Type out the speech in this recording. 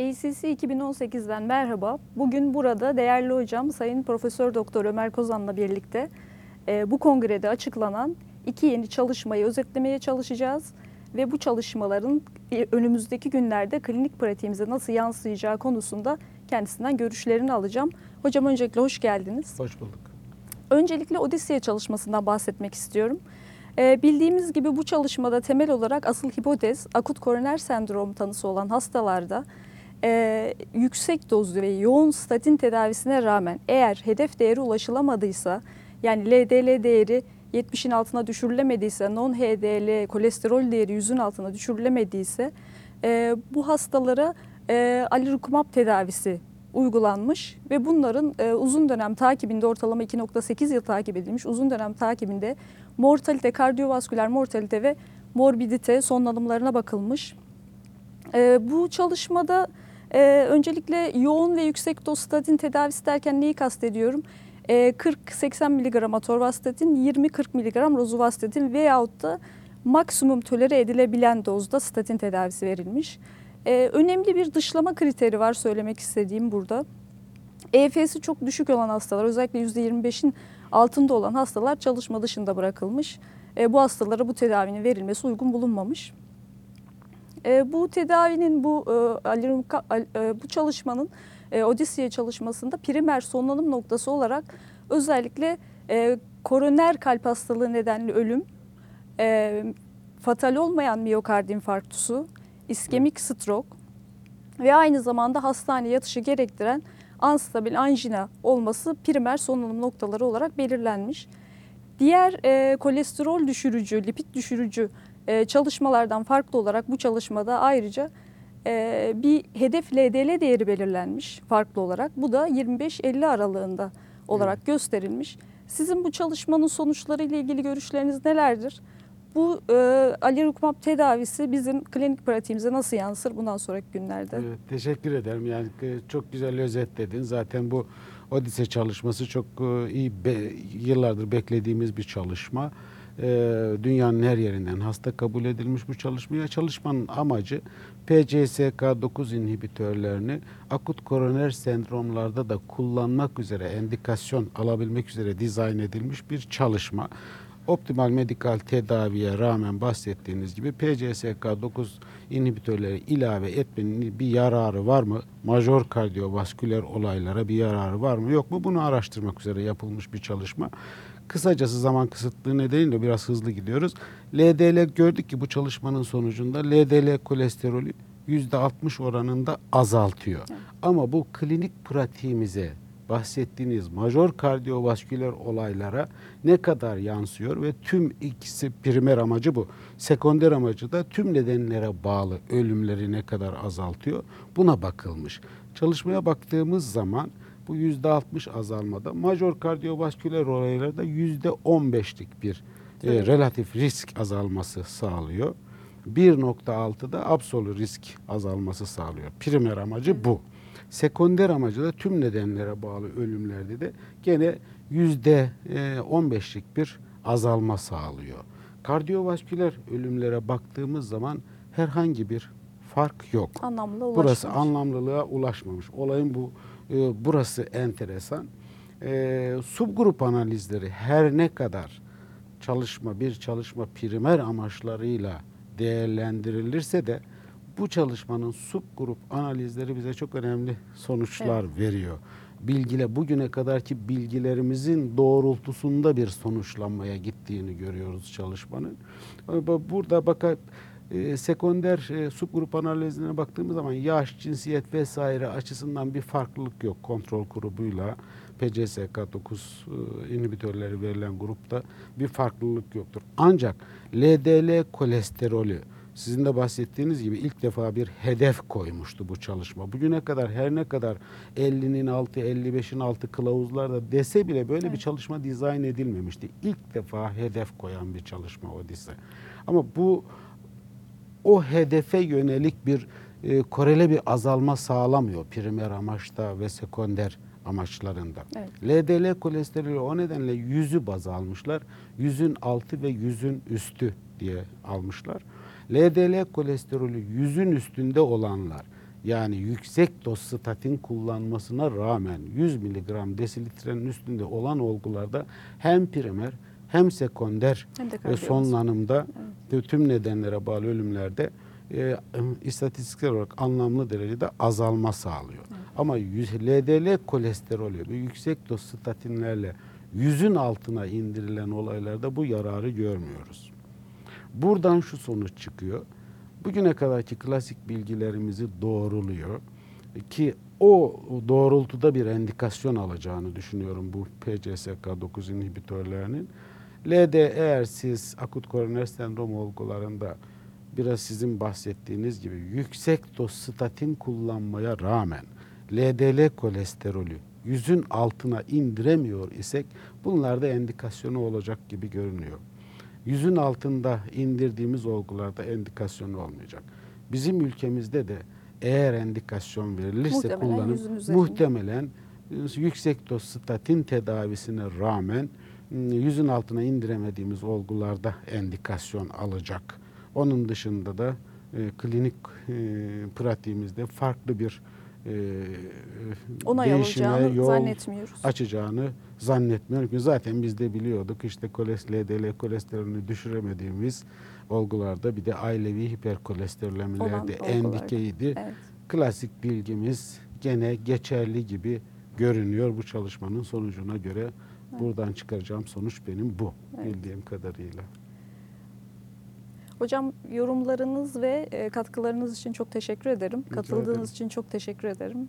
ACC 2018'den merhaba. Bugün burada değerli hocam Sayın Profesör Doktor Ömer Kozan'la birlikte e, bu kongrede açıklanan iki yeni çalışmayı özetlemeye çalışacağız ve bu çalışmaların e, önümüzdeki günlerde klinik pratiğimize nasıl yansıyacağı konusunda kendisinden görüşlerini alacağım. Hocam öncelikle hoş geldiniz. Hoş bulduk. Öncelikle Odisea çalışmasından bahsetmek istiyorum. Ee, bildiğimiz gibi bu çalışmada temel olarak asıl hipotez akut koroner sendrom tanısı olan hastalarda e, yüksek dozlu ve yoğun statin tedavisine rağmen eğer hedef değeri ulaşılamadıysa yani LDL değeri 70'in altına düşürülemediyse, non-HDL kolesterol değeri 100'ün altına düşürülemediyse e, bu hastalara e, alirukimab tedavisi uygulanmış ve bunların e, uzun dönem takibinde ortalama 2.8 yıl takip edilmiş uzun dönem takibinde mortalite, kardiyovasküler mortalite ve morbidite sonlanımlarına bakılmış. E, bu çalışmada e, öncelikle yoğun ve yüksek doz statin tedavisi derken neyi kastediyorum? E, 40-80 mg atorvastatin, 20-40 mg rozuvastatin veyahut da maksimum tolere edilebilen dozda statin tedavisi verilmiş. Ee, önemli bir dışlama kriteri var söylemek istediğim burada. EFS'i çok düşük olan hastalar özellikle %25'in altında olan hastalar çalışma dışında bırakılmış. Ee, bu hastalara bu tedavinin verilmesi uygun bulunmamış. Ee, bu tedavinin bu e, e, bu çalışmanın e, Odisea çalışmasında primer sonlanım noktası olarak özellikle e, koroner kalp hastalığı nedenli ölüm, e, fatal olmayan miyokard infarktusu, iskemik stroke ve aynı zamanda hastane yatışı gerektiren anstabil anjina olması primer solunum noktaları olarak belirlenmiş. Diğer e, kolesterol düşürücü, lipid düşürücü e, çalışmalardan farklı olarak bu çalışmada ayrıca e, bir hedef LDL değeri belirlenmiş farklı olarak. Bu da 25-50 aralığında olarak gösterilmiş. Sizin bu çalışmanın sonuçları ile ilgili görüşleriniz nelerdir? Bu e, alirukimab tedavisi bizim klinik pratiğimize nasıl yansır bundan sonraki günlerde? Evet, teşekkür ederim. Yani e, çok güzel özetledin. Zaten bu Odise çalışması çok e, iyi be- yıllardır beklediğimiz bir çalışma. E, Dünyanın her yerinden hasta kabul edilmiş bu çalışmaya. Çalışmanın amacı PCSK9 inhibitörlerini akut koroner sendromlarda da kullanmak üzere endikasyon alabilmek üzere dizayn edilmiş bir çalışma. Optimal medikal tedaviye rağmen bahsettiğiniz gibi PCSK9 inhibitörleri ilave etmenin bir yararı var mı? Major kardiyovasküler olaylara bir yararı var mı? Yok mu? Bunu araştırmak üzere yapılmış bir çalışma. Kısacası zaman kısıtlığı nedeniyle biraz hızlı gidiyoruz. LDL gördük ki bu çalışmanın sonucunda LDL kolesterolü %60 oranında azaltıyor. Ama bu klinik pratiğimize bahsettiğiniz major kardiyovasküler olaylara ne kadar yansıyor ve tüm ikisi primer amacı bu. Sekonder amacı da tüm nedenlere bağlı ölümleri ne kadar azaltıyor buna bakılmış. Çalışmaya baktığımız zaman bu %60 azalmada major kardiyovasküler olaylarda %15'lik bir e, relatif risk azalması sağlıyor. 1.6'da absolu risk azalması sağlıyor. Primer amacı bu. Sekonder amacı da tüm nedenlere bağlı ölümlerde de gene yüzde e, 15'lik bir azalma sağlıyor. Kardiyovasküler ölümlere baktığımız zaman herhangi bir fark yok. Anlamlı ulaşmış. Burası anlamlılığa ulaşmamış. Olayın bu e, burası enteresan. E, subgrup analizleri her ne kadar çalışma bir çalışma primer amaçlarıyla değerlendirilirse de bu çalışmanın subgrup analizleri bize çok önemli sonuçlar veriyor. Bilgile bugüne kadarki bilgilerimizin doğrultusunda bir sonuçlanmaya gittiğini görüyoruz çalışmanın. E, bu- Burada baka e, sekonder e, subgrup analizine baktığımız zaman yaş, cinsiyet vesaire açısından bir farklılık yok kontrol grubuyla PCSK9 e, inhibitörleri verilen grupta bir farklılık yoktur. Ancak LDL kolesterolü sizin de bahsettiğiniz gibi ilk defa bir hedef koymuştu bu çalışma. Bugüne kadar her ne kadar 50'nin altı, 55'in altı kılavuzlarda dese bile böyle bir Evet. çalışma dizayn edilmemişti. İlk defa hedef koyan bir çalışma Odise. Ama bu o hedefe yönelik bir e, korele bir azalma sağlamıyor primer amaçta ve sekonder amaçlarında. Evet. LDL kolesterolü o nedenle yüzü baz almışlar. Yüzün altı ve yüzün üstü diye almışlar. LDL kolesterolü yüzün üstünde olanlar yani yüksek doz statin kullanmasına rağmen 100 miligram desilitrenin üstünde olan olgularda hem primer hem sekonder Hem de sonlanımda ve tüm nedenlere bağlı ölümlerde e, istatistiksel olarak anlamlı derecede azalma sağlıyor. Ama yüz- LDL kolesterolü ve yüksek doz statinlerle yüzün altına indirilen olaylarda bu yararı görmüyoruz. Buradan şu sonuç çıkıyor. Bugüne kadarki klasik bilgilerimizi doğruluyor ki o doğrultuda bir endikasyon alacağını düşünüyorum bu PCSK9 inhibitörlerinin. LD eğer siz akut koroner sendrom olgularında biraz sizin bahsettiğiniz gibi yüksek doz statin kullanmaya rağmen LDL kolesterolü yüzün altına indiremiyor isek bunlarda endikasyonu olacak gibi görünüyor. Yüzün altında indirdiğimiz olgularda endikasyonu olmayacak. Bizim ülkemizde de eğer endikasyon verilirse Muhtemelen kullanım muhtemelen e, yüksek doz statin tedavisine rağmen yüzün altına indiremediğimiz olgularda endikasyon alacak. Onun dışında da e, klinik e, pratiğimizde farklı bir e, Onay değişime yol zannetmiyoruz. açacağını zannetmiyorum zaten biz de biliyorduk işte LDL kolesterolünü düşüremediğimiz olgularda bir de ailevi olgularda. endikeydi. Evet. Klasik bilgimiz gene geçerli gibi görünüyor bu çalışmanın sonucuna göre. Buradan çıkaracağım sonuç benim bu Evet. bildiğim kadarıyla. Hocam yorumlarınız ve e, katkılarınız için çok teşekkür ederim. Rica Katıldığınız ederim. için çok teşekkür ederim.